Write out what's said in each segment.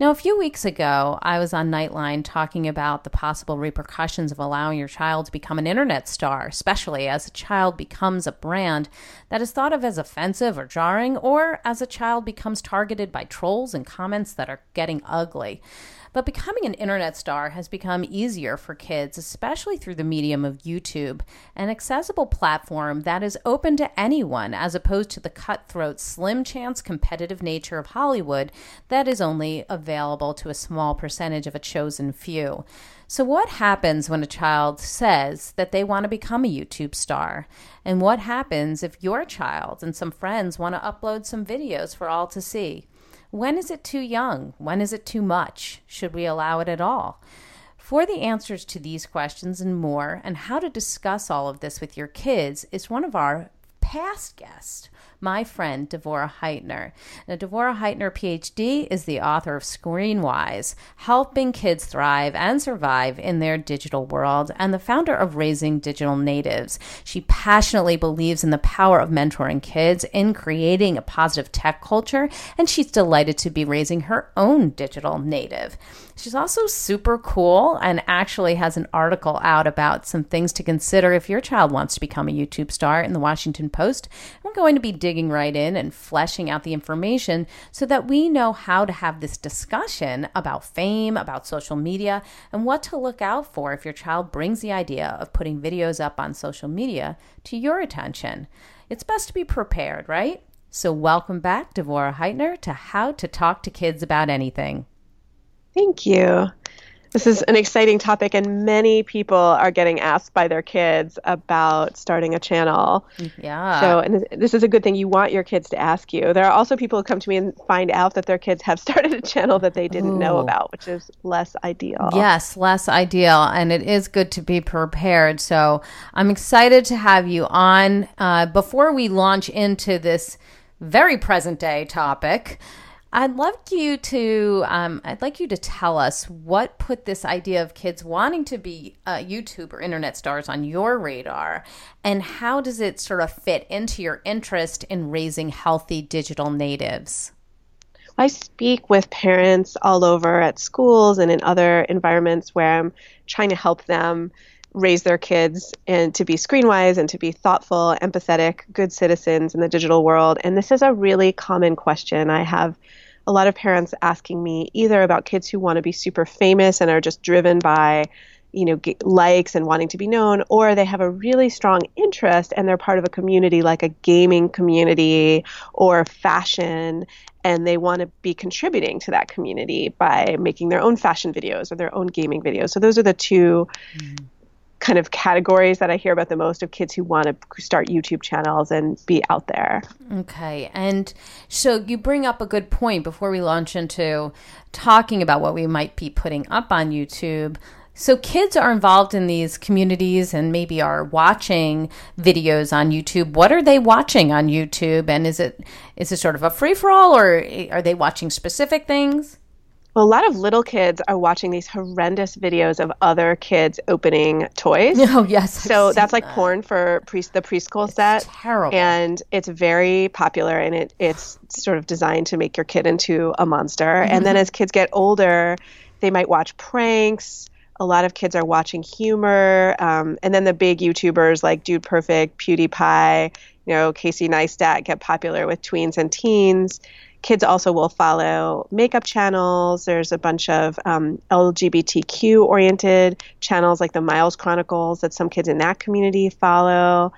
Now, a few weeks ago, I was on Nightline talking about the possible repercussions of allowing your child to become an internet star, especially as a child becomes a brand that is thought of as offensive or jarring, or as a child becomes targeted by trolls and comments that are getting ugly. But becoming an internet star has become easier for kids, especially through the medium of YouTube, an accessible platform that is open to anyone as opposed to the cutthroat, slim chance competitive nature of Hollywood that is only available to a small percentage of a chosen few. So, what happens when a child says that they want to become a YouTube star? And what happens if your child and some friends want to upload some videos for all to see? When is it too young? When is it too much? Should we allow it at all? For the answers to these questions and more, and how to discuss all of this with your kids, is one of our past guests, my friend Devorah Heitner. Now, Devorah Heitner, PhD, is the author of Screenwise, Helping Kids Thrive and Survive in Their Digital World, and the founder of Raising Digital Natives. She passionately believes in the power of mentoring kids in creating a positive tech culture, and she's delighted to be raising her own digital native. She's also super cool and actually has an article out about some things to consider if your child wants to become a YouTube star in the Washington Post. We're going to be digging right in and fleshing out the information so that we know how to have this discussion about fame, about social media, and what to look out for if your child brings the idea of putting videos up on social media to your attention. It's best to be prepared, right? So, welcome back, Devorah Heitner, to How to Talk to Kids About Anything. Thank you. This is an exciting topic, and many people are getting asked by their kids about starting a channel. Yeah. So, and this is a good thing. You want your kids to ask you. There are also people who come to me and find out that their kids have started a channel that they didn't Ooh. know about, which is less ideal. Yes, less ideal. And it is good to be prepared. So, I'm excited to have you on. Uh, before we launch into this very present day topic, I'd love you to. Um, I'd like you to tell us what put this idea of kids wanting to be uh, YouTube or internet stars on your radar, and how does it sort of fit into your interest in raising healthy digital natives? I speak with parents all over at schools and in other environments where I'm trying to help them raise their kids and to be screen wise and to be thoughtful, empathetic, good citizens in the digital world. And this is a really common question. I have a lot of parents asking me either about kids who want to be super famous and are just driven by you know likes and wanting to be known or they have a really strong interest and they're part of a community like a gaming community or fashion and they want to be contributing to that community by making their own fashion videos or their own gaming videos. So those are the 2 mm-hmm kind of categories that I hear about the most of kids who want to start YouTube channels and be out there. Okay. And so you bring up a good point before we launch into talking about what we might be putting up on YouTube. So kids are involved in these communities and maybe are watching videos on YouTube. What are they watching on YouTube and is it is it sort of a free for all or are they watching specific things? Well, a lot of little kids are watching these horrendous videos of other kids opening toys. Oh yes. So that's like that. porn for pre- the preschool it's set. Terrible. And it's very popular, and it it's sort of designed to make your kid into a monster. Mm-hmm. And then as kids get older, they might watch pranks. A lot of kids are watching humor, um, and then the big YouTubers like Dude Perfect, PewDiePie, you know, Casey Neistat get popular with tweens and teens kids also will follow makeup channels. There's a bunch of um, LGBTQ oriented channels like the Miles Chronicles that some kids in that community follow.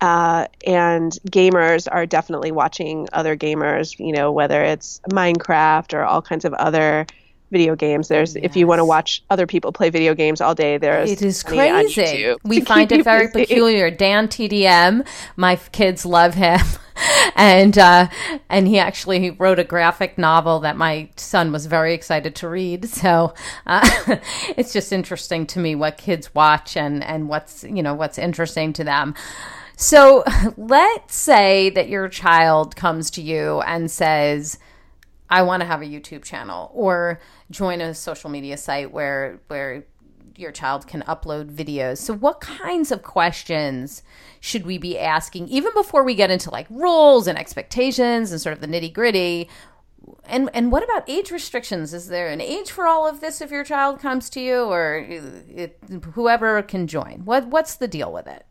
Uh, and gamers are definitely watching other gamers, you know, whether it's Minecraft or all kinds of other video games. There's yes. if you want to watch other people play video games all day, there's it is crazy. We find it very busy. peculiar. Dan TDM, my kids love him. and uh, and he actually wrote a graphic novel that my son was very excited to read. So uh, it's just interesting to me what kids watch and and what's you know what's interesting to them. So let's say that your child comes to you and says, I want to have a YouTube channel or join a social media site where where your child can upload videos. So what kinds of questions should we be asking even before we get into like rules and expectations and sort of the nitty-gritty? And and what about age restrictions? Is there an age for all of this if your child comes to you or it, whoever can join? What what's the deal with it?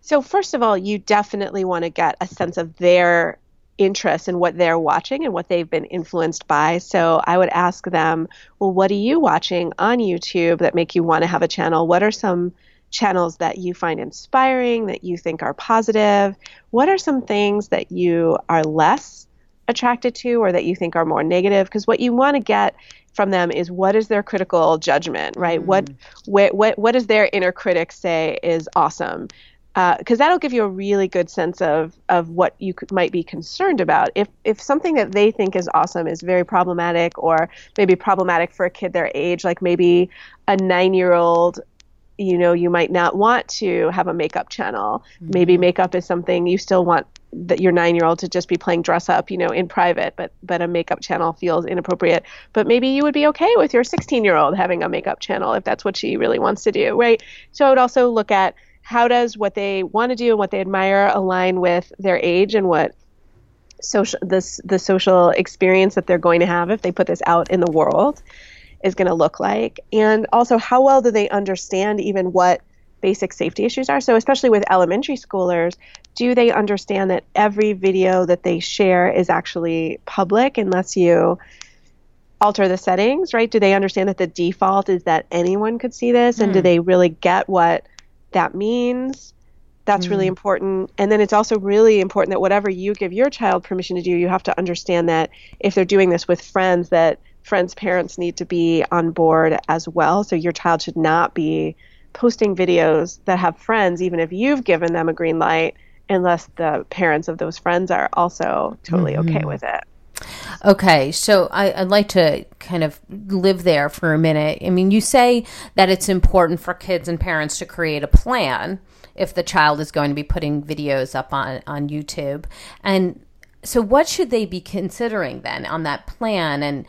So first of all, you definitely want to get a sense of their interest in what they're watching and what they've been influenced by. So I would ask them, well, what are you watching on YouTube that make you want to have a channel? What are some channels that you find inspiring, that you think are positive? What are some things that you are less attracted to or that you think are more negative? Because what you want to get from them is what is their critical judgment, right? Mm. What, what what what does their inner critic say is awesome? Because uh, that'll give you a really good sense of of what you could, might be concerned about. If if something that they think is awesome is very problematic, or maybe problematic for a kid their age, like maybe a nine year old, you know, you might not want to have a makeup channel. Mm-hmm. Maybe makeup is something you still want that your nine year old to just be playing dress up, you know, in private, but but a makeup channel feels inappropriate. But maybe you would be okay with your 16 year old having a makeup channel if that's what she really wants to do, right? So I would also look at how does what they want to do and what they admire align with their age and what social this the social experience that they're going to have if they put this out in the world is going to look like? And also how well do they understand even what basic safety issues are? So especially with elementary schoolers do they understand that every video that they share is actually public unless you alter the settings right? Do they understand that the default is that anyone could see this? And do hmm. they really get what that means. That's mm. really important. And then it's also really important that whatever you give your child permission to do, you have to understand that if they're doing this with friends, that friends' parents need to be on board as well. So your child should not be posting videos that have friends, even if you've given them a green light, unless the parents of those friends are also totally mm-hmm. okay with it. Okay, so I, would like to kind of live there for a minute. I mean, you say that it's important for kids and parents to create a plan if the child is going to be putting videos up on, on YouTube. And so, what should they be considering then on that plan? And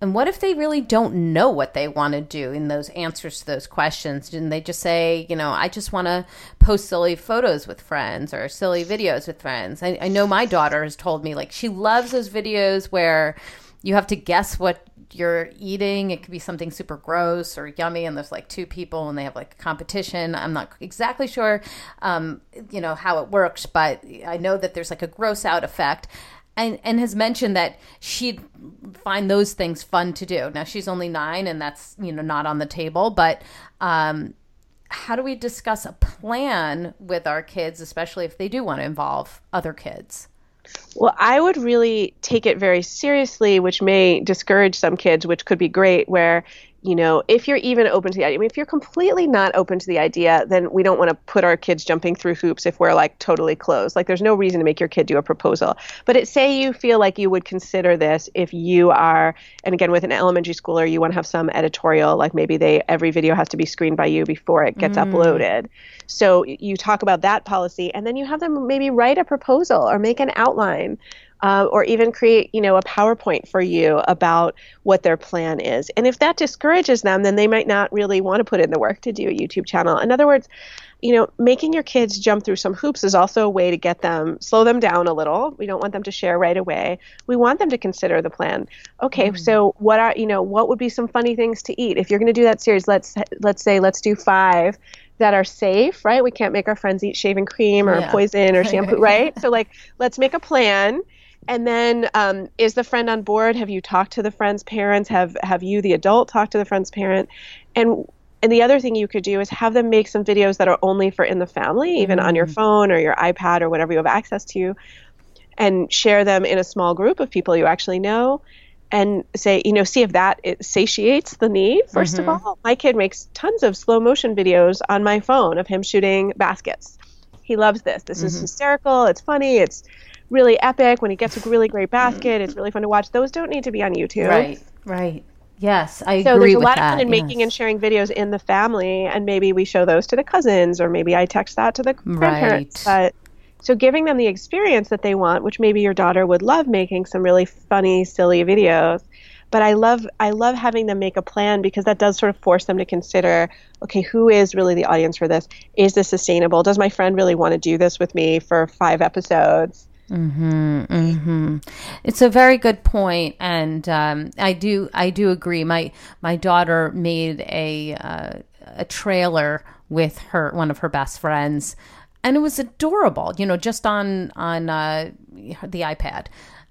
and what if they really don't know what they want to do in those answers to those questions? And they just say, you know, I just want to post silly photos with friends or silly videos with friends. I, I know my daughter has told me, like, she loves those videos where you have to guess what you're eating. It could be something super gross or yummy, and there's like two people and they have like a competition. I'm not exactly sure, um, you know, how it works, but I know that there's like a gross out effect and and has mentioned that she'd find those things fun to do. Now she's only nine, and that's you know not on the table. But um, how do we discuss a plan with our kids, especially if they do want to involve other kids? Well, I would really take it very seriously, which may discourage some kids, which could be great, where you know, if you're even open to the idea, I mean, if you're completely not open to the idea, then we don't want to put our kids jumping through hoops if we're like totally closed. Like, there's no reason to make your kid do a proposal. But it, say you feel like you would consider this if you are, and again, with an elementary schooler, you want to have some editorial, like maybe they every video has to be screened by you before it gets mm. uploaded. So you talk about that policy, and then you have them maybe write a proposal or make an outline uh, or even create, you know, a PowerPoint for you about what their plan is. And if that discourages them, then they might not really want to put in the work to do a YouTube channel. In other words, you know, making your kids jump through some hoops is also a way to get them, slow them down a little. We don't want them to share right away. We want them to consider the plan. Okay, mm. so what are, you know, what would be some funny things to eat? If you're going to do that series, let's let's say let's do 5 that are safe, right? We can't make our friends eat shaving cream or yeah. poison or shampoo, right? So like let's make a plan and then um, is the friend on board have you talked to the friend's parents have have you the adult talked to the friend's parent and and the other thing you could do is have them make some videos that are only for in the family even mm-hmm. on your mm. phone or your ipad or whatever you have access to and share them in a small group of people you actually know and say, you know, see if that it satiates the need. 1st mm-hmm. of all, my kid makes tons of slow motion videos on my phone of him shooting baskets. He loves this. This mm-hmm. is hysterical. It's funny. It's really epic. When he gets a really great mm-hmm. basket, it's really fun to watch. Those don't need to be on YouTube. Right, right. Yes, I so agree there's a lot that. of fun in yes. making and sharing videos in the family, and maybe we show those to the cousins, or maybe I text that to the grandparents. Right. But so giving them the experience that they want, which maybe your daughter would love making some really funny, silly videos. But I love I love having them make a plan because that does sort of force them to consider, okay, who is really the audience for this? Is this sustainable? Does my friend really want to do this with me for five episodes? Mm-hmm, mm-hmm. It's a very good point, and um, I do I do agree. My my daughter made a uh, a trailer with her one of her best friends and it was adorable you know just on on uh, the ipad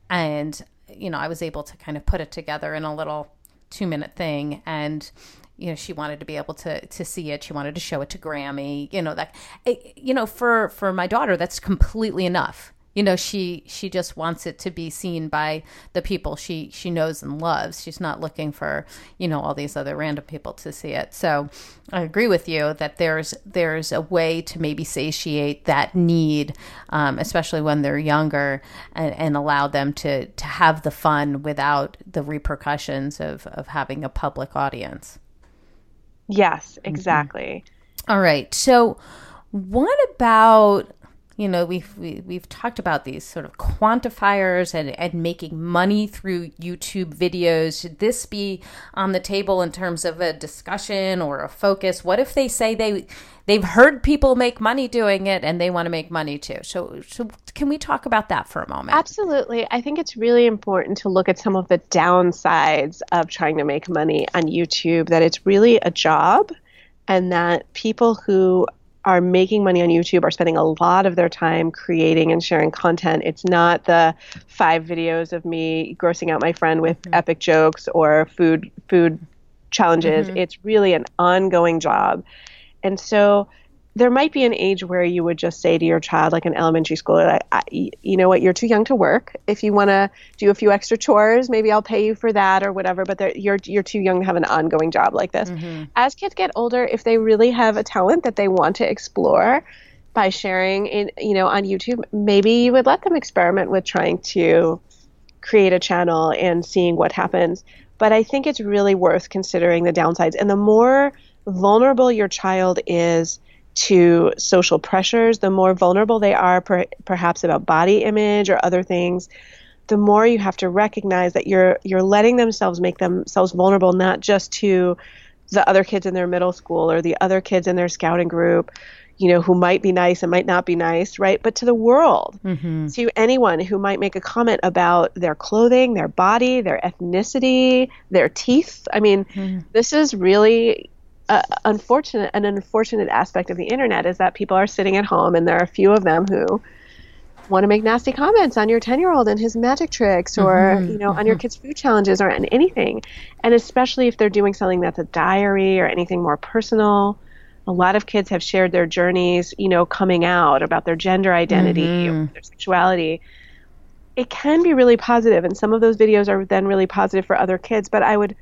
and you know i was able to kind of put it together in a little two minute thing and you know she wanted to be able to to see it she wanted to show it to grammy you know that it, you know for for my daughter that's completely enough you know she she just wants it to be seen by the people she she knows and loves she's not looking for you know all these other random people to see it so i agree with you that there's there's a way to maybe satiate that need um, especially when they're younger and, and allow them to to have the fun without the repercussions of of having a public audience yes mm-hmm. exactly mm-hmm. all right so what about you know we've we, have we have talked about these sort of quantifiers and and making money through YouTube videos. Should this be on the table in terms of a discussion or a focus? What if they say they they've heard people make money doing it and they want to make money too? So so can we talk about that for a moment? Absolutely. I think it's really important to look at some of the downsides of trying to make money on YouTube. That it's really a job and that people who are making money on YouTube are spending a lot of their time creating and sharing content. It's not the five videos of me grossing out my friend with mm-hmm. epic jokes or food food challenges. Mm-hmm. It's really an ongoing job. And so there might be an age where you would just say to your child, like an elementary schooler, I, you know what, you're too young to work. If you want to do a few extra chores, maybe I'll pay you for that or whatever. But you're you're too young to have an ongoing job like this. Mm-hmm. As kids get older, if they really have a talent that they want to explore by sharing in you know on YouTube, maybe you would let them experiment with trying to create a channel and seeing what happens. But I think it's really worth considering the downsides. And the more vulnerable your child is to social pressures, the more vulnerable they are, per, perhaps about body image or other things, the more you have to recognize that you're you're letting themselves make themselves vulnerable not just to the other kids in their middle school or the other kids in their scouting group, you know, who might be nice and might not be nice, right? But to the world, mm-hmm. to anyone who might make a comment about their clothing, their body, their ethnicity, their teeth. I mean, mm-hmm. this is really uh, unfortunate an unfortunate aspect of the internet is that people are sitting at home and there are a few of them who want to make nasty comments on your 10 year old and his magic tricks or mm-hmm, you know mm-hmm. on your mm-hmm. kids food challenges or on anything and especially if they're doing something that's a diary or anything more personal a lot of kids have shared their journeys you know coming out about their gender identity mm-hmm. or their sexuality it can be really positive and some of those videos are then really positive for other kids but i would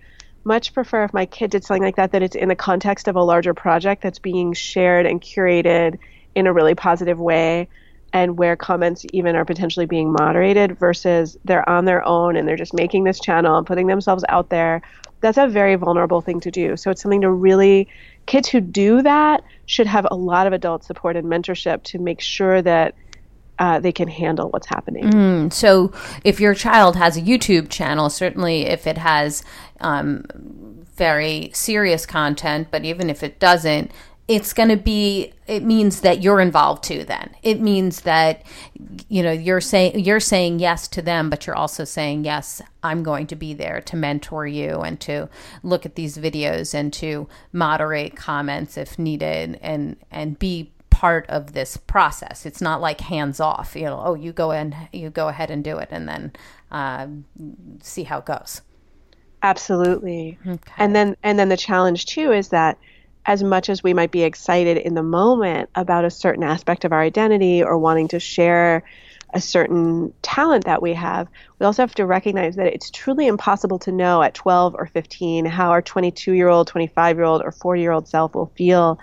much prefer if my kid did something like that that it's in the context of a larger project that's being shared and curated in a really positive way and where comments even are potentially being moderated versus they're on their own and they're just making this channel and putting themselves out there. That's a very vulnerable thing to do. So it's something to really kids who do that should have a lot of adult support and mentorship to make sure that uh, they can handle what's happening. Mm, so, if your child has a YouTube channel, certainly if it has um, very serious content, but even if it doesn't, it's going to be it means that you're involved too then it means that you know you're saying you're saying yes to them but you're also saying yes i'm going to be there to mentor you and to look at these videos and to moderate comments if needed and and be part of this process. It's not like hands off. You know, oh, you go and you go ahead and do it, and then uh, see how it goes. Absolutely. Okay. And then and then the challenge too is that as much as we might be excited in the moment about a certain aspect of our identity or wanting to share a certain talent that we have, we also have to recognize that it's truly impossible to know at 12 or 15 how our 22 year old, 25 year old, or 40 year old self will feel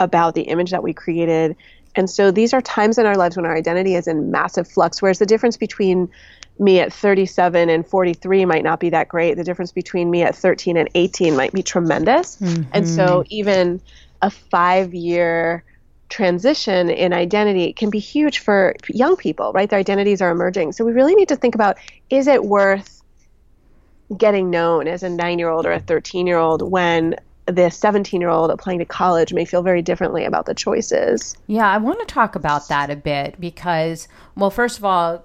about the image that we created. And so these are times in our lives when our identity is in massive flux, whereas the difference between me at 37 and 43 might not be that great. The difference between me at 13 and 18 might be tremendous. Mm-hmm. And so even a five year transition in identity can be huge for young people, right? Their identities are emerging. So we really need to think about is it worth getting known as a nine year old or a 13 year old when the 17 year old applying to college may feel very differently about the choices. Yeah, I want to talk about that a bit because, well, first of all,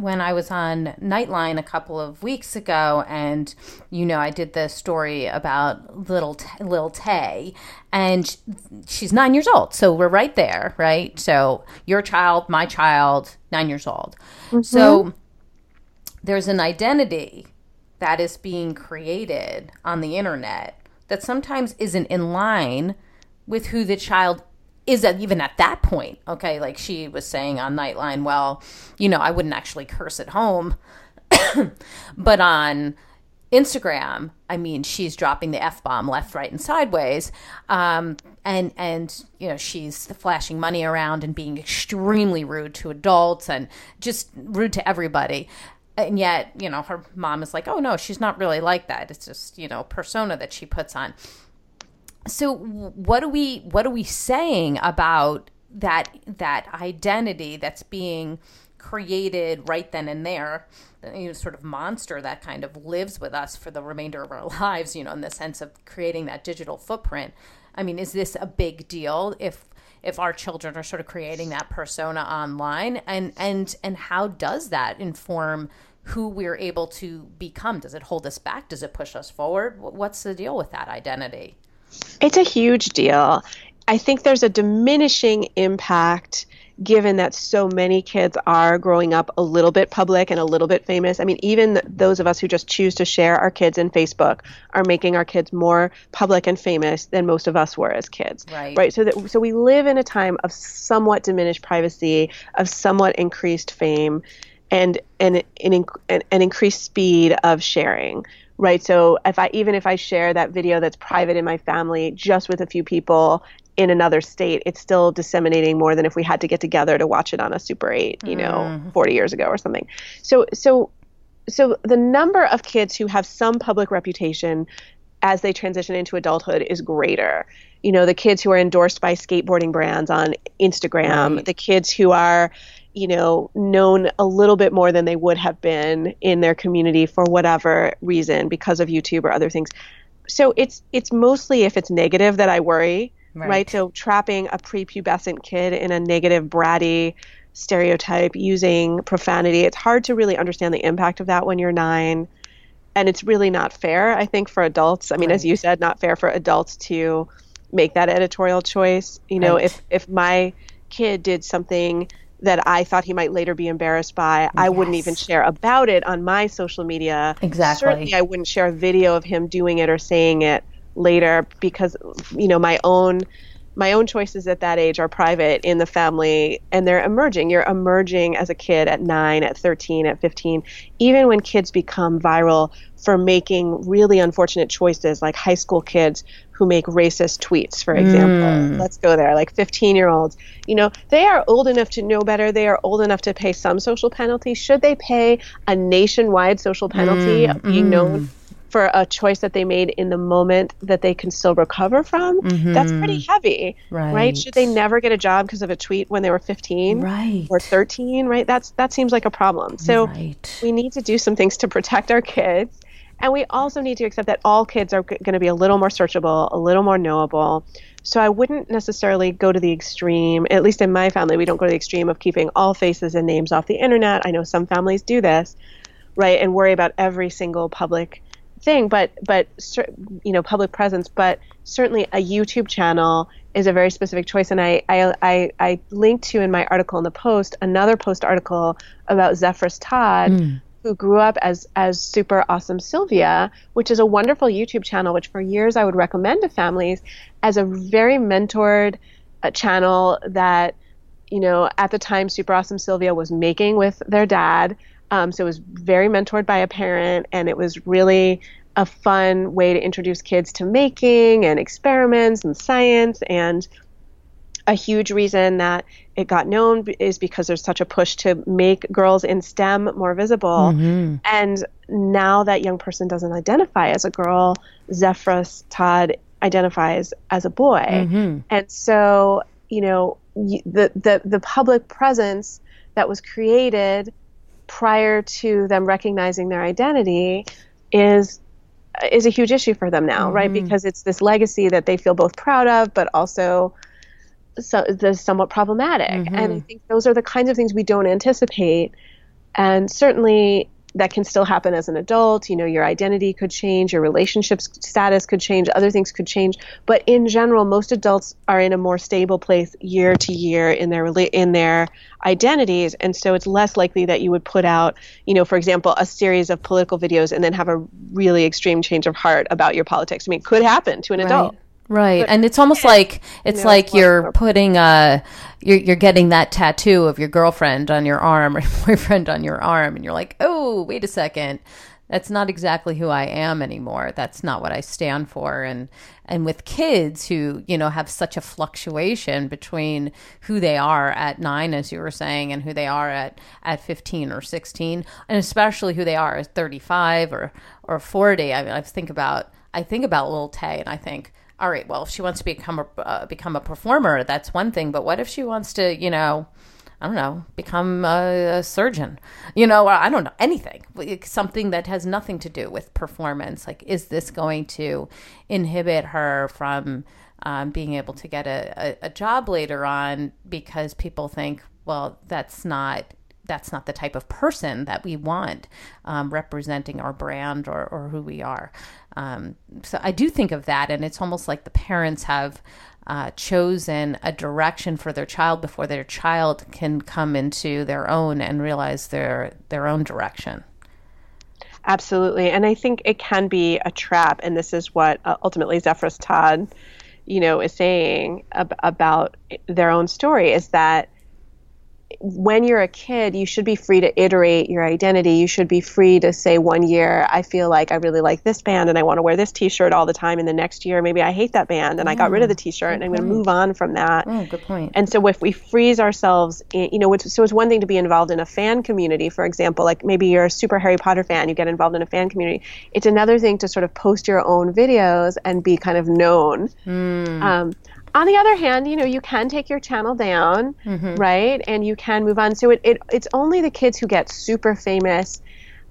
when I was on Nightline a couple of weeks ago, and you know, I did the story about little little Tay, and she's nine years old, so we're right there, right? So your child, my child, nine years old. Mm-hmm. So there's an identity that is being created on the internet that sometimes isn't in line with who the child is that even at that point okay? Like she was saying on nightline well you know i wouldn't actually curse at home but on instagram i mean she's dropping the f-bomb left right and sideways um, and and you know she's flashing money around and being extremely rude to adults and just rude to everybody and yet you know her mom is like oh no she's not really like that. It's just you know persona that she puts on. So what are we what are we saying about that that identity that's being created right then and there? You know, sort of monster that kind of lives with us for the remainder of our lives you know in the sense of creating that digital footprint. I mean is this a big deal if if our children are sort of creating that persona online? And and and how does that inform who we're able to become does it hold us back does it push us forward what's the deal with that identity it's a huge deal. I think there's a diminishing impact given that so many kids are growing up a little bit public and a little bit famous. I mean, even those of us who just choose to share our kids in Facebook are making our kids more public and famous than most of us were as kids. Right. Right. So that so we live in a time of somewhat diminished privacy, of somewhat increased fame, and and an, an, an increased speed of sharing right so if i even if i share that video that's private in my family just with a few people in another state it's still disseminating more than if we had to get together to watch it on a super 8 you know mm. 40 years ago or something so so so the number of kids who have some public reputation as they transition into adulthood is greater you know the kids who are endorsed by skateboarding brands on instagram right. the kids who are you know, known a little bit more than they would have been in their community for whatever reason because of YouTube or other things. So it's it's mostly if it's negative that I worry, right? right? So trapping a prepubescent kid in a negative bratty stereotype using profanity, it's hard to really understand the impact of that when you're 9 and it's really not fair I think for adults. I mean right. as you said not fair for adults to make that editorial choice. You know, right. if if my kid did something that I thought he might later be embarrassed by. Yes. I wouldn't even share about it on my social media. Exactly. Certainly, I wouldn't share a video of him doing it or saying it later because you know my own my own choices at that age are private in the family and they're emerging. You're emerging as a kid at 9, at 13, at 15. Even when kids become viral for making really unfortunate choices like high school kids who make racist tweets, for example. Mm. Let's go there, like 15 year olds. You know, they are old enough to know better. They are old enough to pay some social penalty. Should they pay a nationwide social penalty mm. of being mm. known for a choice that they made in the moment that they can still recover from? Mm-hmm. That's pretty heavy, right. right? Should they never get a job because of a tweet when they were 15 right. or 13? Right? That's that seems like a problem. So right. we need to do some things to protect our kids and we also need to accept that all kids are g- going to be a little more searchable, a little more knowable. So I wouldn't necessarily go to the extreme, at least in my family, we don't go to the extreme of keeping all faces and names off the internet. I know some families do this, right? And worry about every single public thing, but but you know, public presence. But certainly, a YouTube channel is a very specific choice. And I I I, I linked to in my article in the Post another Post article about Zephyrus Todd. Mm. Who grew up as as super awesome Sylvia, which is a wonderful YouTube channel, which for years I would recommend to families as a very mentored uh, channel that you know at the time Super Awesome Sylvia was making with their dad. Um, so it was very mentored by a parent, and it was really a fun way to introduce kids to making and experiments and science. And a huge reason that it got known is because there's such a push to make girls in STEM more visible. Mm-hmm. And now that young person doesn't identify as a girl, Zephyrus Todd identifies as a boy. Mm-hmm. And so, you know, the, the, the public presence that was created prior to them recognizing their identity is is a huge issue for them now, mm-hmm. right? Because it's this legacy that they feel both proud of, but also so, the somewhat problematic. Mm-hmm. And I think those are the kinds of things we don't anticipate. And certainly that can still happen as an adult. You know, your identity could change, your relationship status could change, other things could change. But in general, most adults are in a more stable place year to year in their in their identities, and so it's less likely that you would put out, you know, for example, a series of political videos and then have a really extreme change of heart about your politics. I mean, it could happen to an right. adult. Right. But, and it's almost like it's know, like you're putting a you're you're getting that tattoo of your girlfriend on your arm or your boyfriend on your arm and you're like, "Oh, wait a second. That's not exactly who I am anymore. That's not what I stand for." And and with kids who, you know, have such a fluctuation between who they are at 9 as you were saying and who they are at at 15 or 16, and especially who they are at 35 or or 40. I mean, I think about I think about little Tay and I think all right, well, if she wants to become a uh, become a performer, that's one thing. But what if she wants to, you know, I don't know, become a, a surgeon, you know, I don't know anything, something that has nothing to do with performance. Like, is this going to inhibit her from um, being able to get a, a, a job later on because people think, well, that's not that's not the type of person that we want um, representing our brand or, or who we are. Um, so I do think of that, and it's almost like the parents have uh, chosen a direction for their child before their child can come into their own and realize their their own direction. Absolutely, and I think it can be a trap, and this is what uh, ultimately Zephyrus Todd, you know, is saying ab- about their own story is that when you're a kid, you should be free to iterate your identity. You should be free to say one year, I feel like I really like this band and I want to wear this t shirt all the time. And the next year, maybe I hate that band and I got rid of the t shirt and I'm going to move on from that. Oh, good point. And so if we freeze ourselves, in, you know, so it's one thing to be involved in a fan community, for example, like maybe you're a super Harry Potter fan, you get involved in a fan community. It's another thing to sort of post your own videos and be kind of known. Mm. Um, on the other hand, you know, you can take your channel down, mm-hmm. right? And you can move on. So it, it it's only the kids who get super famous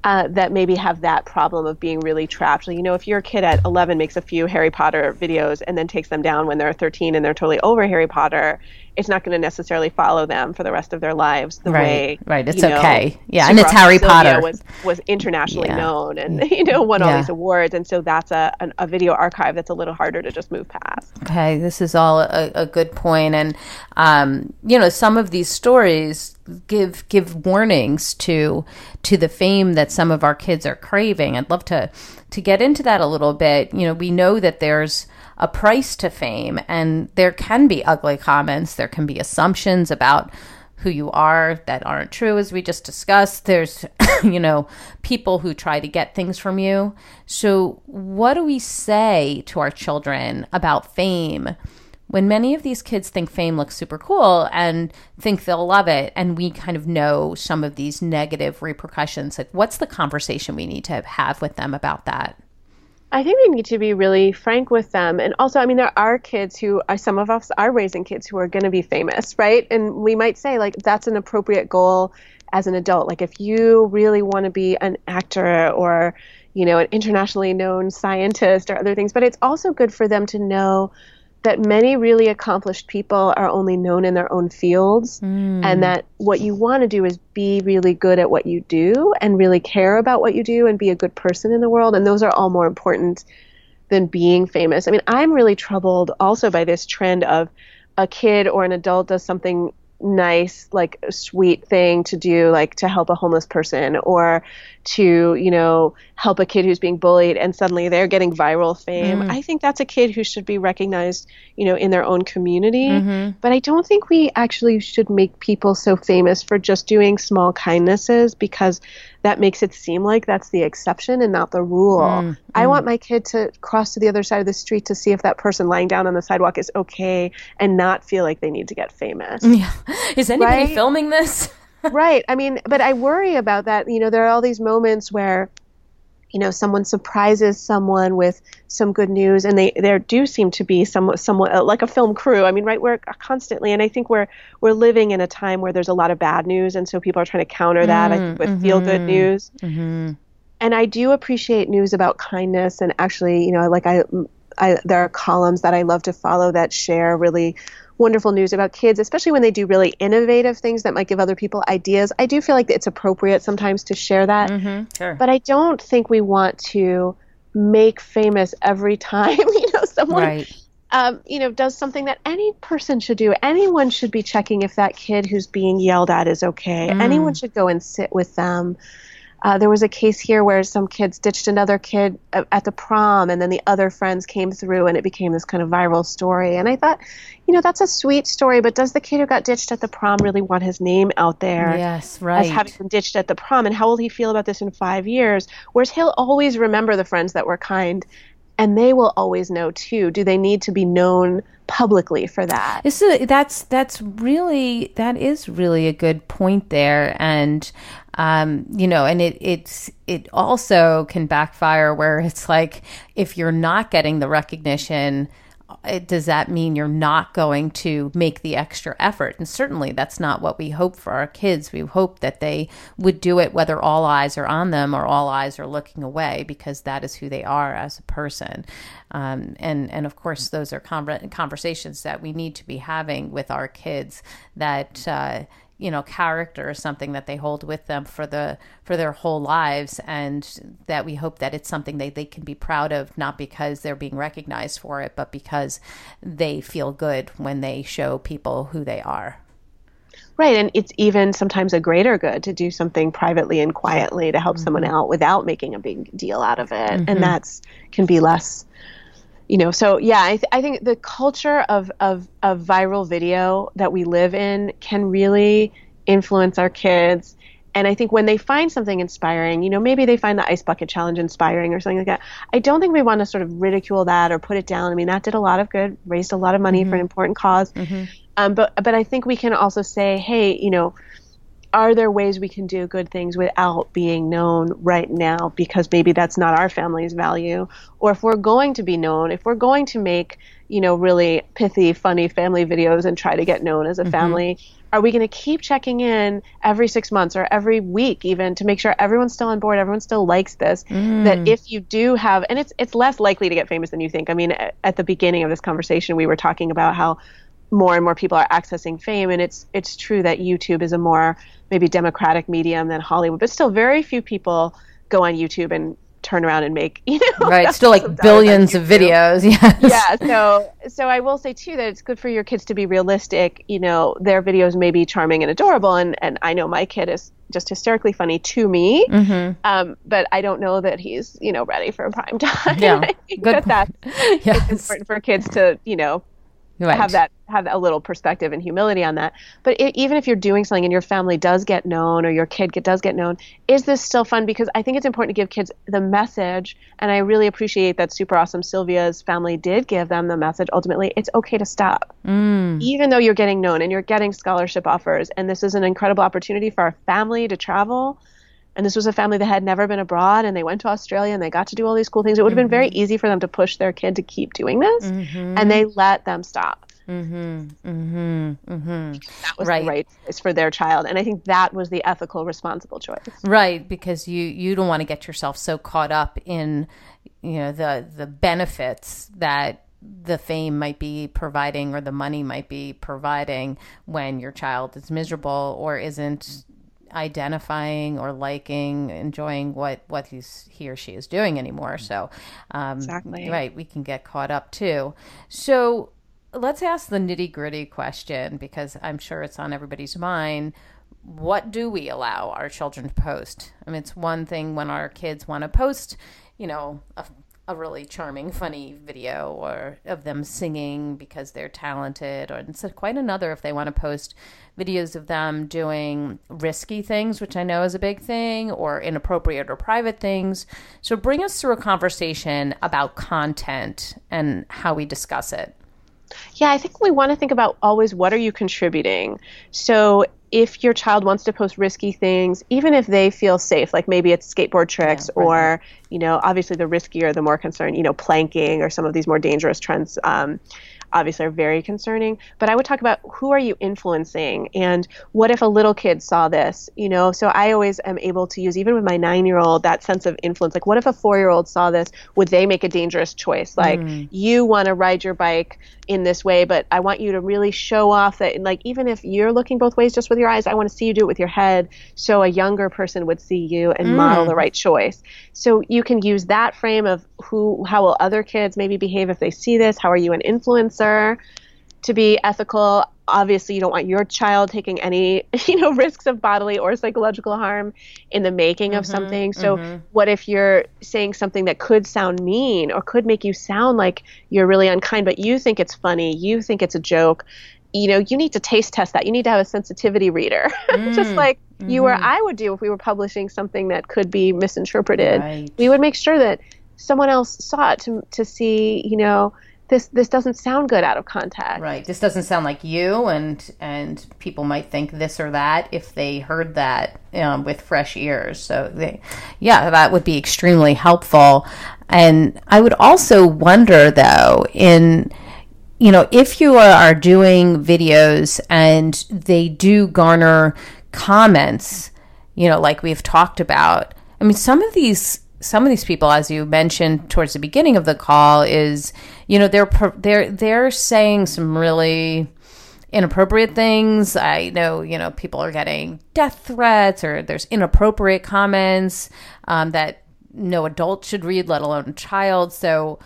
uh, that maybe have that problem of being really trapped. you know, if your kid at 11 makes a few Harry Potter videos and then takes them down when they're 13 and they're totally over Harry Potter, it's not going to necessarily follow them for the rest of their lives the right, way right it's okay know, yeah and it's harry Sylvia potter. was was internationally yeah. known and you know won all yeah. these awards and so that's a an, a video archive that's a little harder to just move past. Okay this is all a, a good point and um, you know some of these stories give give warnings to to the fame that some of our kids are craving. I'd love to to get into that a little bit. You know we know that there's a price to fame. And there can be ugly comments, there can be assumptions about who you are that aren't true, as we just discussed. There's, you know, people who try to get things from you. So, what do we say to our children about fame? When many of these kids think fame looks super cool and think they'll love it, and we kind of know some of these negative repercussions, like what's the conversation we need to have with them about that? I think we need to be really frank with them. And also, I mean, there are kids who are, some of us are raising kids who are going to be famous, right? And we might say, like, that's an appropriate goal as an adult. Like, if you really want to be an actor or, you know, an internationally known scientist or other things, but it's also good for them to know that many really accomplished people are only known in their own fields, mm. and that what you want to do is be really good at what you do and really care about what you do and be a good person in the world. And those are all more important than being famous. I mean, I'm really troubled also by this trend of a kid or an adult does something nice like a sweet thing to do like to help a homeless person or to you know help a kid who's being bullied and suddenly they're getting viral fame mm. i think that's a kid who should be recognized you know in their own community mm-hmm. but i don't think we actually should make people so famous for just doing small kindnesses because that makes it seem like that's the exception and not the rule. Mm, I mm. want my kid to cross to the other side of the street to see if that person lying down on the sidewalk is okay and not feel like they need to get famous. Yeah. Is anybody right? filming this? right. I mean, but I worry about that. You know, there are all these moments where you know someone surprises someone with some good news and they there do seem to be some somewhat uh, like a film crew i mean right we're constantly and i think we're we're living in a time where there's a lot of bad news and so people are trying to counter that mm, I think with mm-hmm, feel good news mm-hmm. and i do appreciate news about kindness and actually you know like i I, there are columns that I love to follow that share really wonderful news about kids, especially when they do really innovative things that might give other people ideas. I do feel like it's appropriate sometimes to share that. Mm-hmm, sure. But I don't think we want to make famous every time, you know, someone. Right. Um, you know, does something that any person should do. Anyone should be checking if that kid who's being yelled at is okay. Mm. Anyone should go and sit with them. Uh, there was a case here where some kids ditched another kid at the prom, and then the other friends came through, and it became this kind of viral story. And I thought, you know, that's a sweet story, but does the kid who got ditched at the prom really want his name out there? Yes, right. As having been ditched at the prom, and how will he feel about this in five years? Whereas he'll always remember the friends that were kind and they will always know too do they need to be known publicly for that a, that's that's really that is really a good point there and um, you know and it it's it also can backfire where it's like if you're not getting the recognition it, does that mean you're not going to make the extra effort? And certainly that's not what we hope for our kids. We hope that they would do it whether all eyes are on them or all eyes are looking away because that is who they are as a person. Um, and, and of course, those are conversations that we need to be having with our kids that, uh, you know character or something that they hold with them for the for their whole lives and that we hope that it's something they, they can be proud of not because they're being recognized for it but because they feel good when they show people who they are right and it's even sometimes a greater good to do something privately and quietly to help mm-hmm. someone out without making a big deal out of it mm-hmm. and that's can be less you know so yeah I, th- I think the culture of, of of viral video that we live in can really influence our kids and i think when they find something inspiring you know maybe they find the ice bucket challenge inspiring or something like that i don't think we want to sort of ridicule that or put it down i mean that did a lot of good raised a lot of money mm-hmm. for an important because mm-hmm. um, but but i think we can also say hey you know are there ways we can do good things without being known right now because maybe that's not our family's value or if we're going to be known if we're going to make you know really pithy funny family videos and try to get known as a mm-hmm. family are we going to keep checking in every six months or every week even to make sure everyone's still on board everyone still likes this mm. that if you do have and it's it's less likely to get famous than you think i mean at the beginning of this conversation we were talking about how more and more people are accessing fame and it's it's true that YouTube is a more maybe democratic medium than Hollywood but still very few people go on YouTube and turn around and make you know right still like billions of videos yes. yeah so so i will say too that it's good for your kids to be realistic you know their videos may be charming and adorable and and i know my kid is just hysterically funny to me mm-hmm. um, but i don't know that he's you know ready for prime time yeah good that, that yes. it's important for kids to you know right. have that have a little perspective and humility on that. But it, even if you're doing something and your family does get known or your kid get, does get known, is this still fun? Because I think it's important to give kids the message, and I really appreciate that super awesome Sylvia's family did give them the message. Ultimately, it's okay to stop, mm. even though you're getting known and you're getting scholarship offers, and this is an incredible opportunity for our family to travel and this was a family that had never been abroad and they went to Australia and they got to do all these cool things. It would have mm-hmm. been very mm-hmm. easy for them to push their kid to keep doing this mm-hmm. and they let them stop. Mm-hmm. Mm-hmm. Mm-hmm. That was right. the right choice for their child, and I think that was the ethical, responsible choice. Right, because you you don't want to get yourself so caught up in you know the the benefits that the fame might be providing or the money might be providing when your child is miserable or isn't identifying or liking, enjoying what what he's he or she is doing anymore. So, um, exactly right, we can get caught up too. So, let's ask the nitty gritty question because I'm sure it's on everybody's mind. What do we allow our children to post? I mean, it's one thing when our kids want to post, you know, a a really charming, funny video or of them singing because they're talented, or it's quite another if they want to post videos of them doing risky things, which I know is a big thing, or inappropriate or private things. So bring us through a conversation about content and how we discuss it. Yeah, I think we want to think about always what are you contributing. So if your child wants to post risky things, even if they feel safe, like maybe it's skateboard tricks yeah, right. or, you know, obviously the riskier, the more concerned, you know, planking or some of these more dangerous trends. Um, obviously are very concerning. But I would talk about who are you influencing and what if a little kid saw this, you know? So I always am able to use, even with my nine year old, that sense of influence. Like, what if a four year old saw this? Would they make a dangerous choice? Like, mm. you want to ride your bike in this way, but I want you to really show off that, like, even if you're looking both ways just with your eyes, I want to see you do it with your head so a younger person would see you and mm. model the right choice. So you can use that frame of who, how will other kids maybe behave if they see this? How are you an influencer? To be ethical, obviously you don't want your child taking any you know risks of bodily or psychological harm in the making mm-hmm, of something so mm-hmm. what if you're saying something that could sound mean or could make you sound like you're really unkind but you think it's funny you think it's a joke you know you need to taste test that you need to have a sensitivity reader mm, just like mm-hmm. you or i would do if we were publishing something that could be misinterpreted right. we would make sure that someone else saw it to, to see you know this this doesn't sound good out of context. Right. This doesn't sound like you, and and people might think this or that if they heard that um, with fresh ears. So they, yeah, that would be extremely helpful. And I would also wonder though in you know if you are doing videos and they do garner comments, you know, like we've talked about. I mean, some of these some of these people, as you mentioned towards the beginning of the call, is you know they're they're they're saying some really inappropriate things. I know you know people are getting death threats or there's inappropriate comments um, that no adult should read, let alone a child. So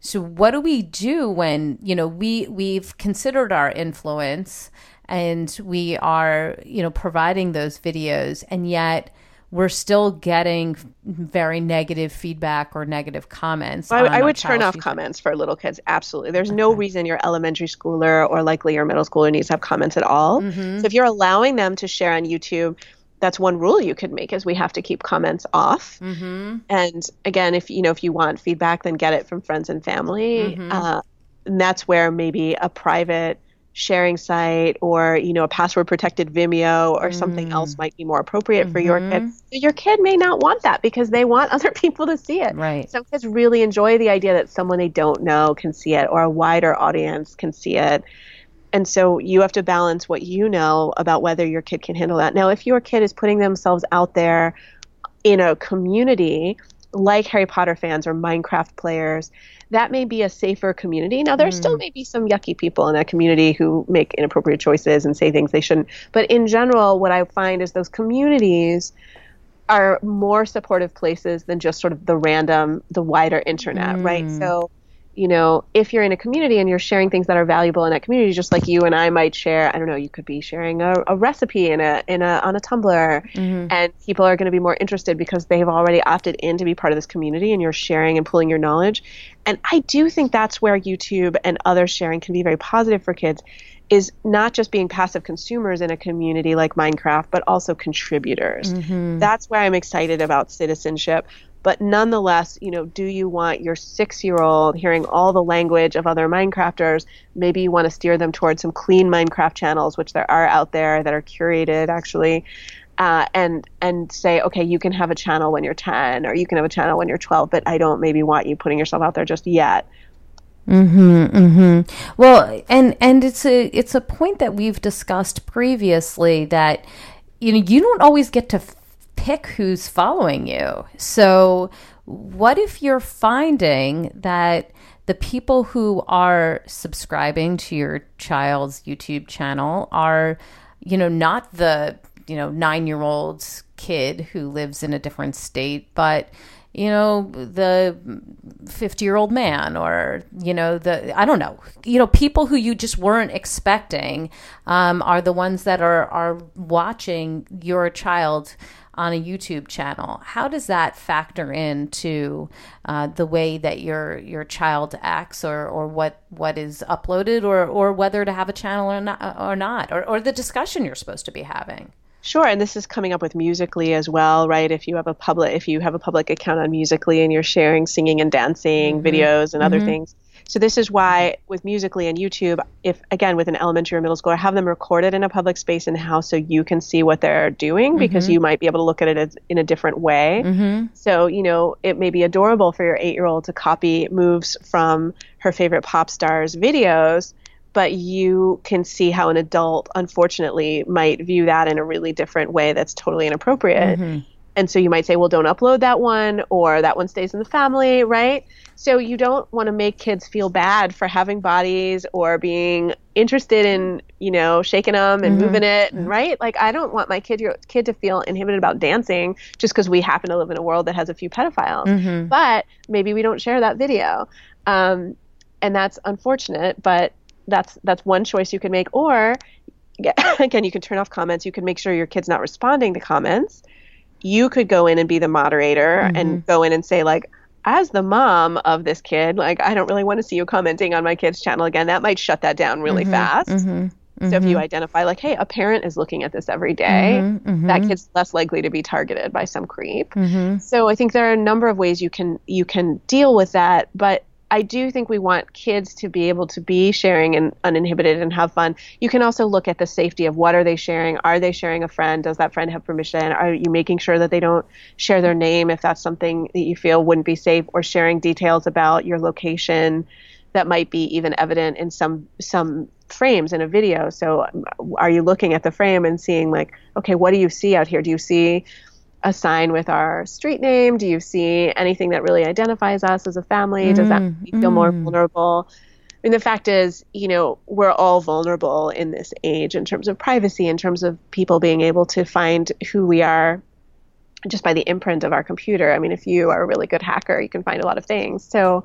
so what do we do when you know we we've considered our influence and we are you know providing those videos and yet we're still getting very negative feedback or negative comments. I, I would turn off comments for little kids. Absolutely. There's okay. no reason your elementary schooler or likely your middle schooler needs to have comments at all. Mm-hmm. So if you're allowing them to share on YouTube, that's one rule you could make is we have to keep comments off. Mm-hmm. And again, if you know if you want feedback, then get it from friends and family. Mm-hmm. Uh, and that's where maybe a private sharing site or you know a password protected Vimeo or mm. something else mm. might be more appropriate mm-hmm. for your kid. Mm-hmm. your kid may not want that because they want other people to see it. Right. Some kids really enjoy the idea that someone they don't know can see it or a wider audience can see it. And so you have to balance what you know about whether your kid can handle that. Now, if your kid is putting themselves out there in a community like Harry Potter fans or Minecraft players, that may be a safer community. Now, there mm. still may be some yucky people in that community who make inappropriate choices and say things they shouldn't. But in general, what I find is those communities are more supportive places than just sort of the random, the wider internet, mm. right? So you know, if you're in a community and you're sharing things that are valuable in that community, just like you and I might share, I don't know, you could be sharing a, a recipe in a in a on a Tumblr, mm-hmm. and people are going to be more interested because they've already opted in to be part of this community, and you're sharing and pulling your knowledge. And I do think that's where YouTube and other sharing can be very positive for kids, is not just being passive consumers in a community like Minecraft, but also contributors. Mm-hmm. That's why I'm excited about citizenship but nonetheless, you know, do you want your six year old hearing all the language of other Minecrafters? Maybe you want to steer them towards some clean Minecraft channels, which there are out there that are curated actually. Uh, and and say, okay, you can have a channel when you're 10, or you can have a channel when you're 12, but I don't maybe want you putting yourself out there just yet. Hmm. Hmm. Well, and and it's a it's a point that we've discussed previously that you know you don't always get to pick who's following you. So, what if you're finding that the people who are subscribing to your child's YouTube channel are, you know, not the, you know, nine year old kid who lives in a different state, but you know the 50 year old man or you know the i don't know you know people who you just weren't expecting um, are the ones that are are watching your child on a YouTube channel. How does that factor into uh, the way that your your child acts, or, or what what is uploaded, or or whether to have a channel or not, or not, or, or the discussion you're supposed to be having? Sure, and this is coming up with Musical.ly as well, right? If you have a public if you have a public account on Musical.ly and you're sharing singing and dancing mm-hmm. videos and other mm-hmm. things. So this is why with Musical.ly and YouTube, if again with an elementary or middle schooler, have them recorded in a public space in the house so you can see what they're doing mm-hmm. because you might be able to look at it in a different way. Mm-hmm. So you know it may be adorable for your eight year old to copy moves from her favorite pop stars videos but you can see how an adult, unfortunately, might view that in a really different way that's totally inappropriate. Mm-hmm. And so you might say, well, don't upload that one, or that one stays in the family, right? So you don't want to make kids feel bad for having bodies or being interested in, you know, shaking them and mm-hmm. moving it, and, right? Like I don't want my kid your kid to feel inhibited about dancing just because we happen to live in a world that has a few pedophiles. Mm-hmm. But maybe we don't share that video, um, and that's unfortunate. But that's that's one choice you can make or again you can turn off comments you can make sure your kid's not responding to comments you could go in and be the moderator mm-hmm. and go in and say like as the mom of this kid like i don't really want to see you commenting on my kid's channel again that might shut that down really mm-hmm. fast mm-hmm. So if you mm-hmm. identify like, hey, a parent is looking at this every day, mm-hmm. that kid's less likely to be targeted by some creep. Mm-hmm. So I think there are a number of ways you can you can deal with that, but I do think we want kids to be able to be sharing and uninhibited and have fun. You can also look at the safety of what are they sharing? Are they sharing a friend? Does that friend have permission? Are you making sure that they don't share their name if that's something that you feel wouldn't be safe or sharing details about your location that might be even evident in some some frames in a video. So um, are you looking at the frame and seeing like, okay, what do you see out here? Do you see a sign with our street name? Do you see anything that really identifies us as a family? Does that make you feel mm. more vulnerable? I mean, the fact is, you know, we're all vulnerable in this age in terms of privacy, in terms of people being able to find who we are just by the imprint of our computer. I mean, if you are a really good hacker, you can find a lot of things. So,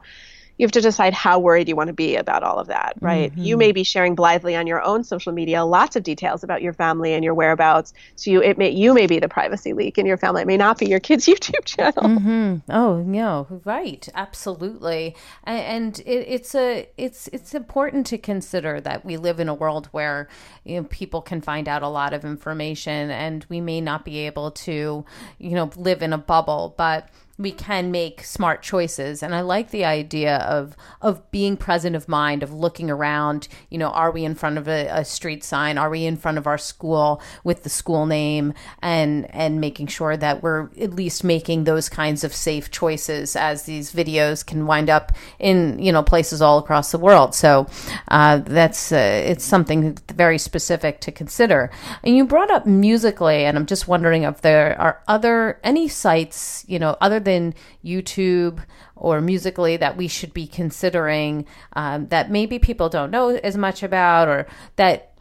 you have to decide how worried you want to be about all of that, right? Mm-hmm. You may be sharing blithely on your own social media lots of details about your family and your whereabouts. So you it may you may be the privacy leak in your family. It may not be your kid's YouTube channel. Mm-hmm. Oh no, right, absolutely. And, and it, it's a it's it's important to consider that we live in a world where you know people can find out a lot of information, and we may not be able to you know live in a bubble, but we can make smart choices. And i like the idea of of being present of mind of looking around you know are we in front of a, a, street sign? Are we in front of our school with the school name? And and making sure that we're at least making those kinds of safe choices as these videos can wind up in you know places all across the world. So uh, that's uh, it's something very specific to consider. And you brought up Musical.ly and i'm just wondering if there are other any sites you know other than than YouTube or Musical.ly that we should be considering um, that maybe people don't know as much about or that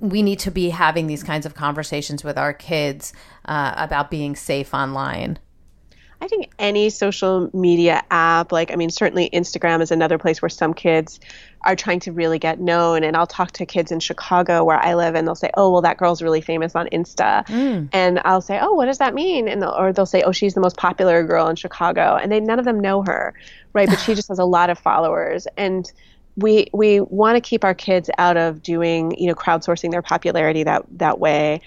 we need to be having these kinds of conversations with our kids uh, about being safe online? I think any social media app, like, I mean, certainly Instagram is another place where some kids are trying to really get known. And I'll talk to kids in Chicago where I live, and they'll say, "Oh, well, that girl's really famous on Insta," mm. and I'll say, "Oh, what does that mean?" And they'll, or they'll say, "Oh, she's the most popular girl in Chicago," and they none of them know her, right? But she just has a lot of followers, and we we want to keep our kids out of doing you know crowdsourcing their popularity that that way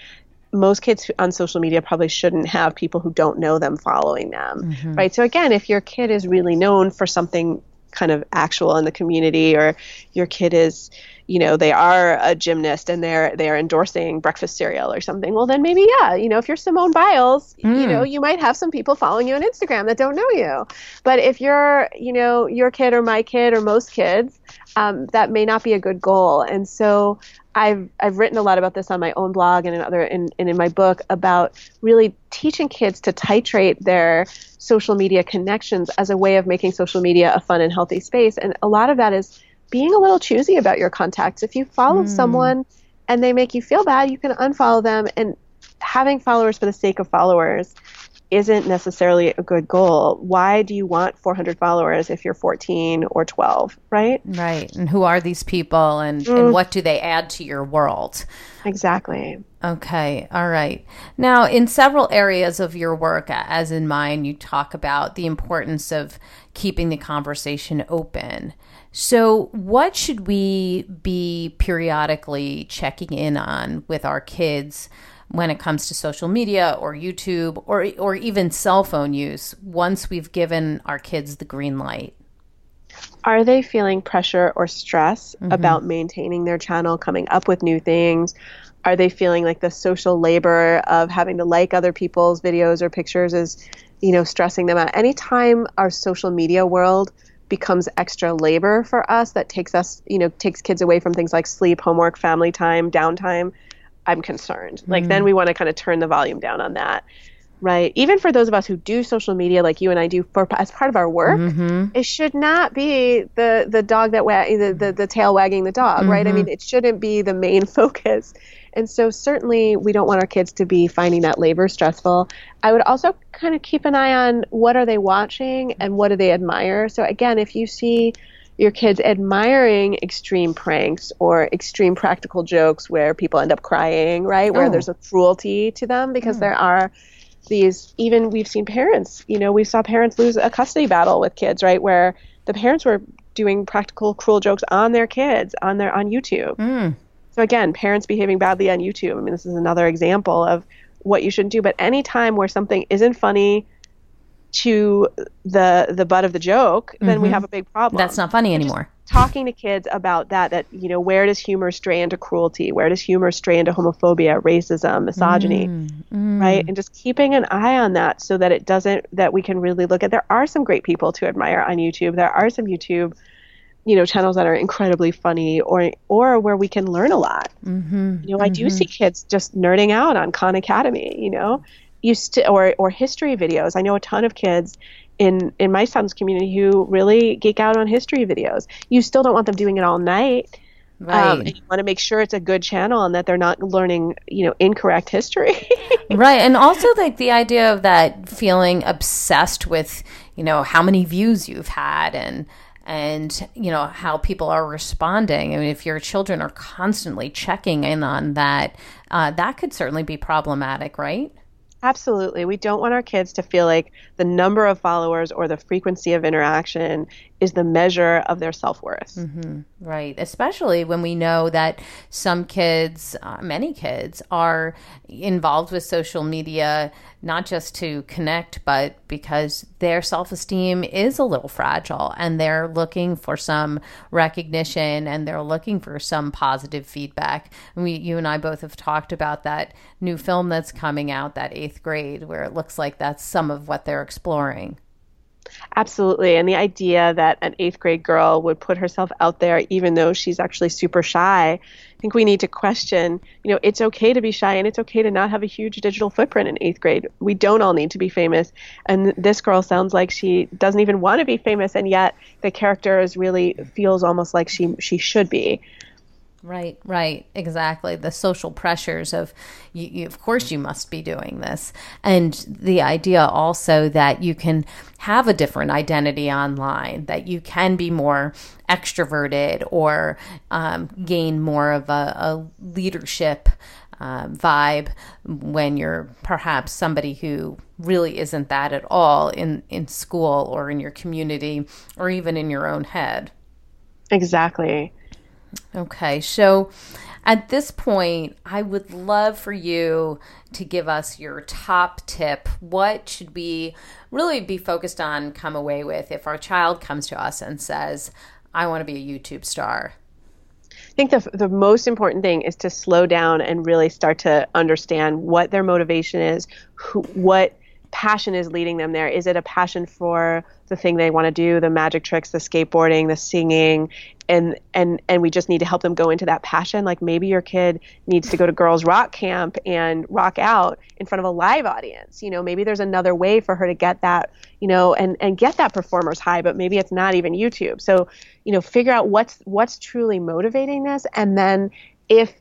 most kids on social media probably shouldn't have people who don't know them following them, mm-hmm. right? So again, if your kid is really known for something kind of actual in the community, or your kid is, you know they are a gymnast and they're they're endorsing breakfast cereal or something. Well then maybe yeah you know if you're simone biles mm. you know you might have some people following you on instagram that don't know you. But if you're you know your kid or my kid or most kids um, that may not be a good goal. And so I've I've written a lot about this on my own blog and in other in, and in my book about really teaching kids to titrate their social media connections as a way of making social media a fun and healthy space. And a lot of that is being a little choosy about your contacts. If you follow mm. someone and they make you feel bad, you can unfollow them. And having followers for the sake of followers isn't necessarily a good goal. Why do you want 400 followers if you're 14 or 12, right? Right. And who are these people and, mm. and what do they add to your world? Exactly. Okay. All right. Now, in several areas of your work, as in mine, you talk about the importance of keeping the conversation open. So, what should we be periodically checking in on with our kids when it comes to social media or YouTube or or even cell phone use once we've given our kids the green light? Are they feeling pressure or stress mm-hmm. about maintaining their channel, coming up with new things? Are they feeling like the social labor of having to like other people's videos or pictures is, you know, stressing them out? Anytime our social media world becomes extra labor for us that takes us, you know, takes kids away from things like sleep, homework, family time, downtime, I'm concerned. Like then mm. we want to kind of turn the volume down on that. Right. Even for those of us who do social media like you and I do for as part of our work, mm-hmm. it should not be the the dog that wa- the, the the tail wagging the dog, mm-hmm. right? I mean, mm-hmm. it shouldn't be the main focus. And so certainly we don't want our kids to be finding that labor stressful. I would also kind of keep an eye on what are they watching and what do they admire. So again, if you see your kids admiring extreme pranks or extreme practical jokes where people end up crying, right? Where oh. there's a cruelty to them because mm. there are these even we've seen parents, you know, we saw parents lose a custody battle with kids, right? Where the parents were doing practical cruel jokes on their kids on their on YouTube. Mm. So again, parents behaving badly on YouTube. I mean, this is another example of what you shouldn't do. But anytime where something isn't funny, to the the butt of the joke, then mm-hmm. we have a big problem. That's not funny anymore. Talking to kids about that, that you know, where does humor stray into cruelty? Where does humor stray into homophobia, racism, misogyny, mm-hmm. right? And just keeping an eye on that so that it doesn't that we can really look at. There are some great people to admire on YouTube. There are some YouTube you know channels that are incredibly funny or or where we can learn a lot mm-hmm, you know i do mm-hmm. see kids just nerding out on khan academy you know used to or or history videos. I know a ton of kids in in my son's community who really geek out on history videos. You still don't want them doing it all night. Um, right. Um, you want to make sure it's a good channel and that they're not learning, you know, incorrect history. right. And also like the idea of that feeling obsessed with, you know, how many views you've had and and you know how people are responding. I mean, if your children are constantly checking in on that, uh, that could certainly be problematic, right? Absolutely. We don't want our kids to feel like the number of followers or the frequency of interaction is the measure of their self worth. Mm-hmm. Right. Especially when we know that some kids, uh, many kids, are involved with social media not just to connect, but because their self esteem is a little fragile and they're looking for some recognition and they're looking for some positive feedback. And we, you and I both have talked about that new film that's coming out, that eighth grade, where it looks like that's some of what they're exploring. Absolutely. And the idea that an eighth grade girl would put herself out there, even though she's actually super shy, I think we need to question, you know, it's okay to be shy and it's okay to not have a huge digital footprint in eighth grade. We don't all need to be famous. And this girl sounds like she doesn't even want to be famous. And yet the character is really feels almost like she, she should be. Right, right, exactly. The social pressures of, you, you, of course, you must be doing this, and the idea also that you can have a different identity online, that you can be more extroverted or um, gain more of a, a leadership uh, vibe when you're perhaps somebody who really isn't that at all in in school or in your community or even in your own head. Exactly. Okay, so at this point, I would love for you to give us your top tip. What should we really be focused on, come away with if our child comes to us and says, I want to be a YouTube star? I think the the most important thing is to slow down and really start to understand what their motivation is, who, what passion is leading them there. Is it a passion for the thing they want to do, the magic tricks, the skateboarding, the singing, and and and we just need to help them go into that passion. Like maybe your kid needs to go to girls rock camp and rock out in front of a live audience. You know, maybe there's another way for her to get that, you know, and and get that performer's high, but maybe it's not even YouTube. So, you know, figure out what's what's truly motivating this and then if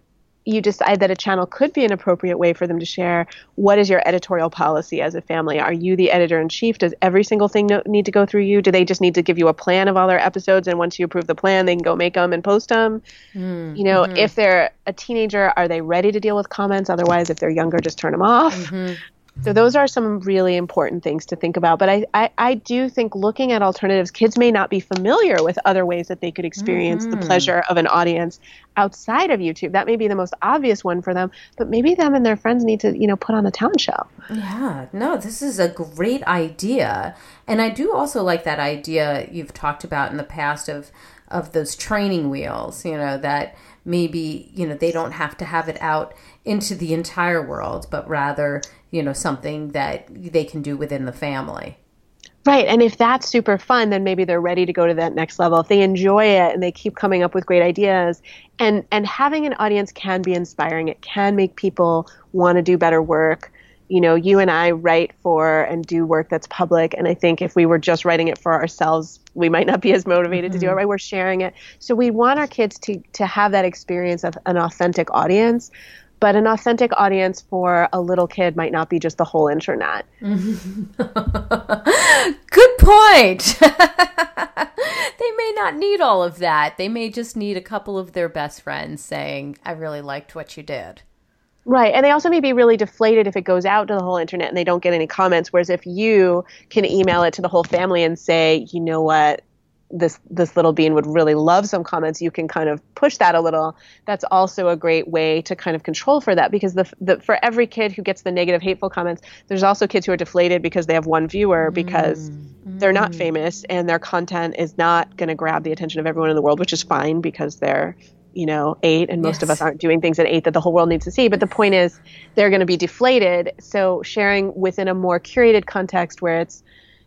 you decide that a channel could be an appropriate way for them to share, what is your editorial policy as a family? Are you the editor in chief? Does every single thing no, need to go through you? Do they just need to give you a plan of all their episodes, and once you approve the plan, they can go make them and post them? Mm, you know, mm-hmm. if they're a teenager, are they ready to deal with comments? Otherwise, if they're younger, just turn them off. Mm-hmm. So those are some really important things to think about. But I, I, I, do think looking at alternatives, kids may not be familiar with other ways that they could experience mm-hmm. the pleasure of an audience outside of YouTube. That may be the most obvious one for them, but maybe them and their friends need to, you know, put on a talent show. Yeah, no, this is a great idea. And I do also like that idea you've talked about in the past of of those training wheels, you know, that maybe, you know, they don't have to have it out into the entire world, but rather you know something that they can do within the family Right. And if that's super fun, then maybe they're ready to go to that next level. If they enjoy it and they keep coming up with great ideas and and having an audience can be inspiring. It can make people want to do better work. You know, you and I write for and do work that's public and I think if we were just writing it for ourselves, we might not be as motivated mm-hmm. to do it, mm-hmm. right? We're sharing it. So we want our kids to to have that experience of an authentic audience but an authentic audience for a little kid might not be just the whole internet. Good point. they may not need all of that. They may just need a couple of their best friends saying, I really liked what you did. Right. And they also may be really deflated if it goes out to the whole internet and they don't get any comments. Whereas if you can email it to the whole family and say, you know what, this this little bean would really love some comments you can kind of push that a little that's also a great way to kind of control for that because the, the for every kid who gets the negative hateful comments there's also kids who are deflated because they have one viewer because mm. they're not famous and their content is not going to grab the attention of everyone in the world which is fine because they're you know eight and most yes. of us aren't doing things at eight that the whole world needs to see but the point is they're going to be deflated so sharing within a more curated context where it's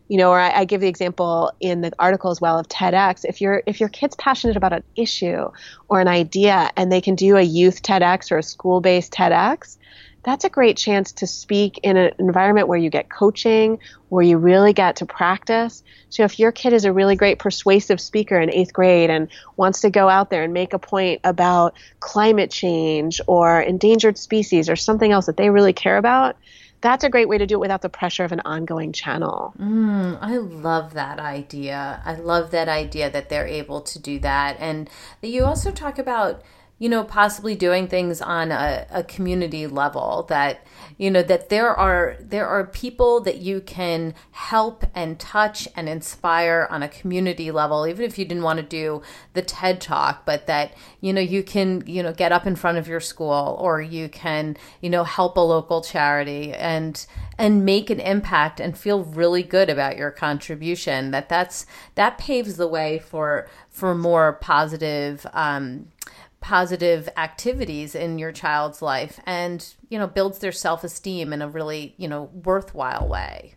you know, or I, I, give the example in the article as well of TEDx. If your if your kid's passionate about an issue or an idea, and they can do a youth TEDx or a school based TEDx, that's a great chance to speak in an environment where you get coaching, where you really get to practice. So if your kid is a really great persuasive speaker in eighth grade and wants to go out there and make a point about climate change or endangered species or something else that they really care about, that's a great way to do it without the pressure of an ongoing channel. Mm, I love that idea. I love that idea that they're able to do that. And you also talk about you know possibly doing things on a, a community level that you know that there are there are people that you can help and touch and inspire on a community level even if you didn't want to do the TED talk but that you know you can you know get up in front of your school or you can you know help a local charity and and make an impact and feel really good about your contribution that that's that paves the way for for more positive um, positive activities in your child's life and you know builds their self-esteem in a really you know worthwhile way.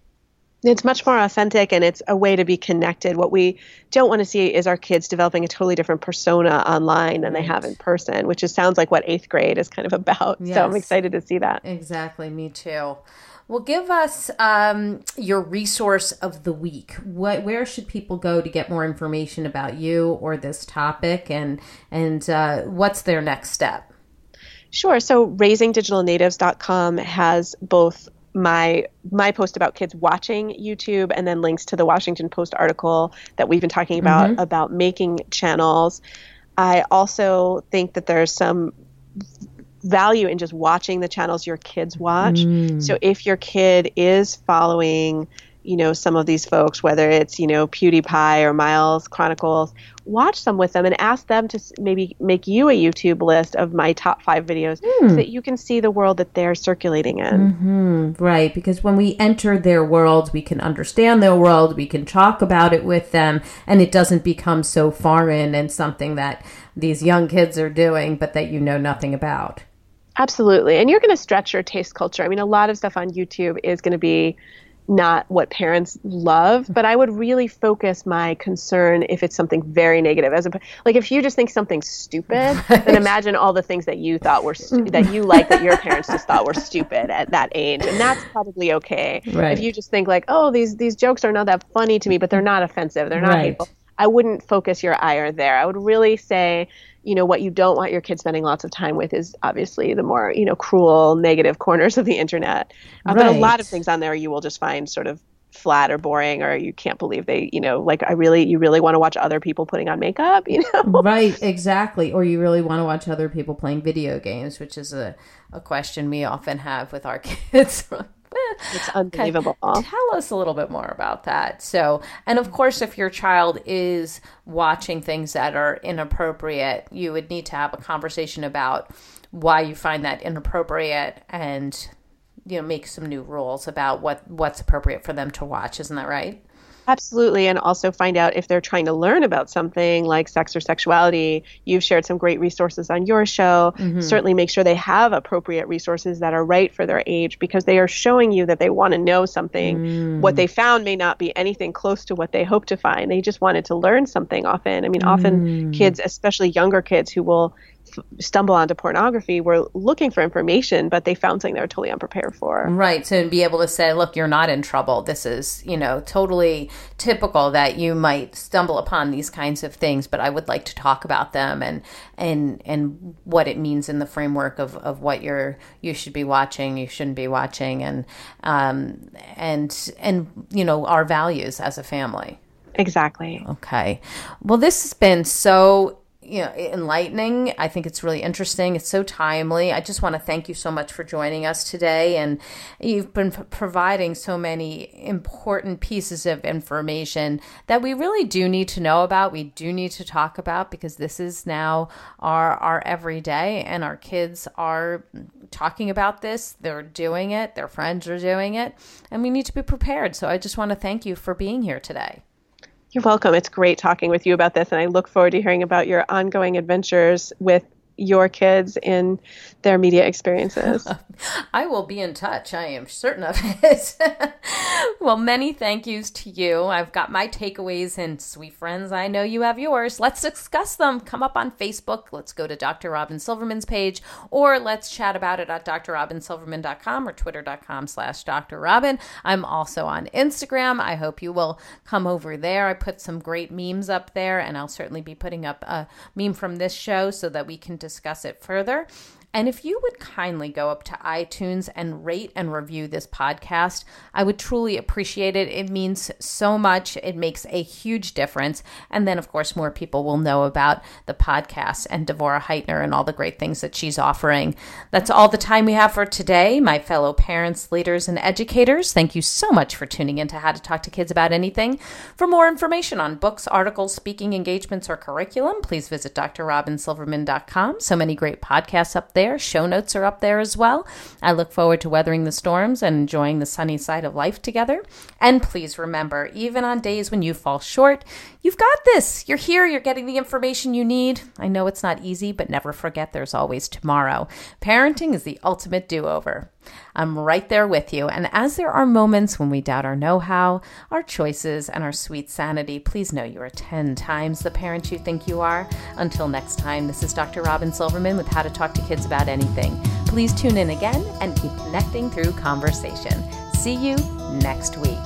It's much more authentic and it's a way to be connected. What we don't want to see is our kids developing a totally different persona online than right. they have in person which just sounds like what eighth grade is kind of about. Yes. so i'm excited to see that. Exactly me too well, give us um, your resource of the week. What, where should people go to get more information about you or this topic, and and uh, what's their next step? Sure. So, raisingdigitalnatives.com has both my my post about kids watching YouTube and then links to the Washington Post article that we've been talking about mm-hmm. about making channels. I also think that there's some value in just watching the channels your kids watch. Mm. So if your kid is following you know, some of these folks, whether it's, you know, PewDiePie or Miles Chronicles, watch some with them and ask them to maybe make you a YouTube list of my top five videos mm. so that you can see the world that they're circulating in. Mm-hmm. Right. Because when we enter their world, we can understand their world, we can talk about it with them, and it doesn't become so foreign and something that these young kids are doing, but that you know nothing about. Absolutely. And you're going to stretch your taste culture. I mean, a lot of stuff on YouTube is going to be not what parents love, but I would really focus my concern if it's something very negative. As a, like if you just think something's stupid, then imagine all the things that you thought were stu- that you like that your parents just thought were stupid at that age, and that's probably okay. Right. If you just think like, oh, these these jokes are not that funny to me, but they're not offensive, they're not right. hateful. I wouldn't focus your ire there. I would really say, you know, what you don't want your kids spending lots of time with is obviously the more, you know, cruel, negative corners of the internet. Uh, right. But a lot of things on there you will just find sort of flat or boring or you can't believe they you know like i really you really want to watch other people putting on makeup you know right exactly or you really want to watch other people playing video games which is a, a question we often have with our kids it's unbelievable. Tell us a little bit more about that. So, and of course, if your child is watching things that are inappropriate, you would need to have a conversation about why you find that inappropriate and you know make some new rules about what what's appropriate for them to watch isn't that right Absolutely. And also find out if they're trying to learn about something like sex or sexuality. You've shared some great resources on your show. Mm-hmm. Certainly make sure they have appropriate resources that are right for their age because they are showing you that they want to know something. Mm. What they found may not be anything close to what they hope to find. They just wanted to learn something often. I mean, often mm. kids, especially younger kids who will stumble onto pornography were looking for information, but they found something they were totally unprepared for. Right. So be able to say, look, you're not in trouble. This is, you know, totally typical that you might stumble upon these kinds of things, but I would like to talk about them and and and what it means in the framework of, of what you're you should be watching, you shouldn't be watching and um and and you know, our values as a family. Exactly. Okay. Well, this has been so you know enlightening. I think it's really interesting. It's so timely. I just want to thank you so much for joining us today and you've been providing so many important pieces of information that we really do need to know about we do need to talk about because this is now our our everyday and our kids are talking about this they're doing it their friends are doing it and we need to be prepared. So i just want to thank you for being here today you're welcome. It's great talking with you about this, and I look forward to hearing about your ongoing adventures with your kids in their media experiences. I will be in touch. I am certain of it. well, many thank yous to you. I've got my takeaways, and sweet friends, I know you have yours. Let's discuss them. Come up on Facebook. Let's go to Dr. Robin Silverman's page, or let's chat about it at drrobinsilverman.com or twitter.com slash Dr. Robin. I'm also on Instagram. I hope you will come over there. I put some great memes up there, and I'll certainly be putting up a meme from this show so that we can discuss it further. And if you would kindly go up to iTunes and rate and review this podcast, I would truly appreciate it. It means so much. It makes a huge difference. And then, of course, more people will know about the podcast and Devorah Heitner and all the great things that she's offering. That's all the time we have for today. My fellow parents, leaders, and educators, thank you so much for tuning in to How to Talk to Kids About Anything. For more information on books, articles, speaking engagements, or curriculum, please visit drrobinsilverman.com. So many great podcasts up there. Show notes are up there as well. I look forward to weathering the storms and enjoying the sunny side of life together. And please remember, even on days when you fall short, you've got this. You're here, you're getting the information you need. I know it's not easy, but never forget there's always tomorrow. Parenting is the ultimate do over. I'm right there with you. And as there are moments when we doubt our know how, our choices, and our sweet sanity, please know you are 10 times the parent you think you are. Until next time, this is Dr. Robin Silverman with How to Talk to Kids About Anything. Please tune in again and keep connecting through conversation. See you next week.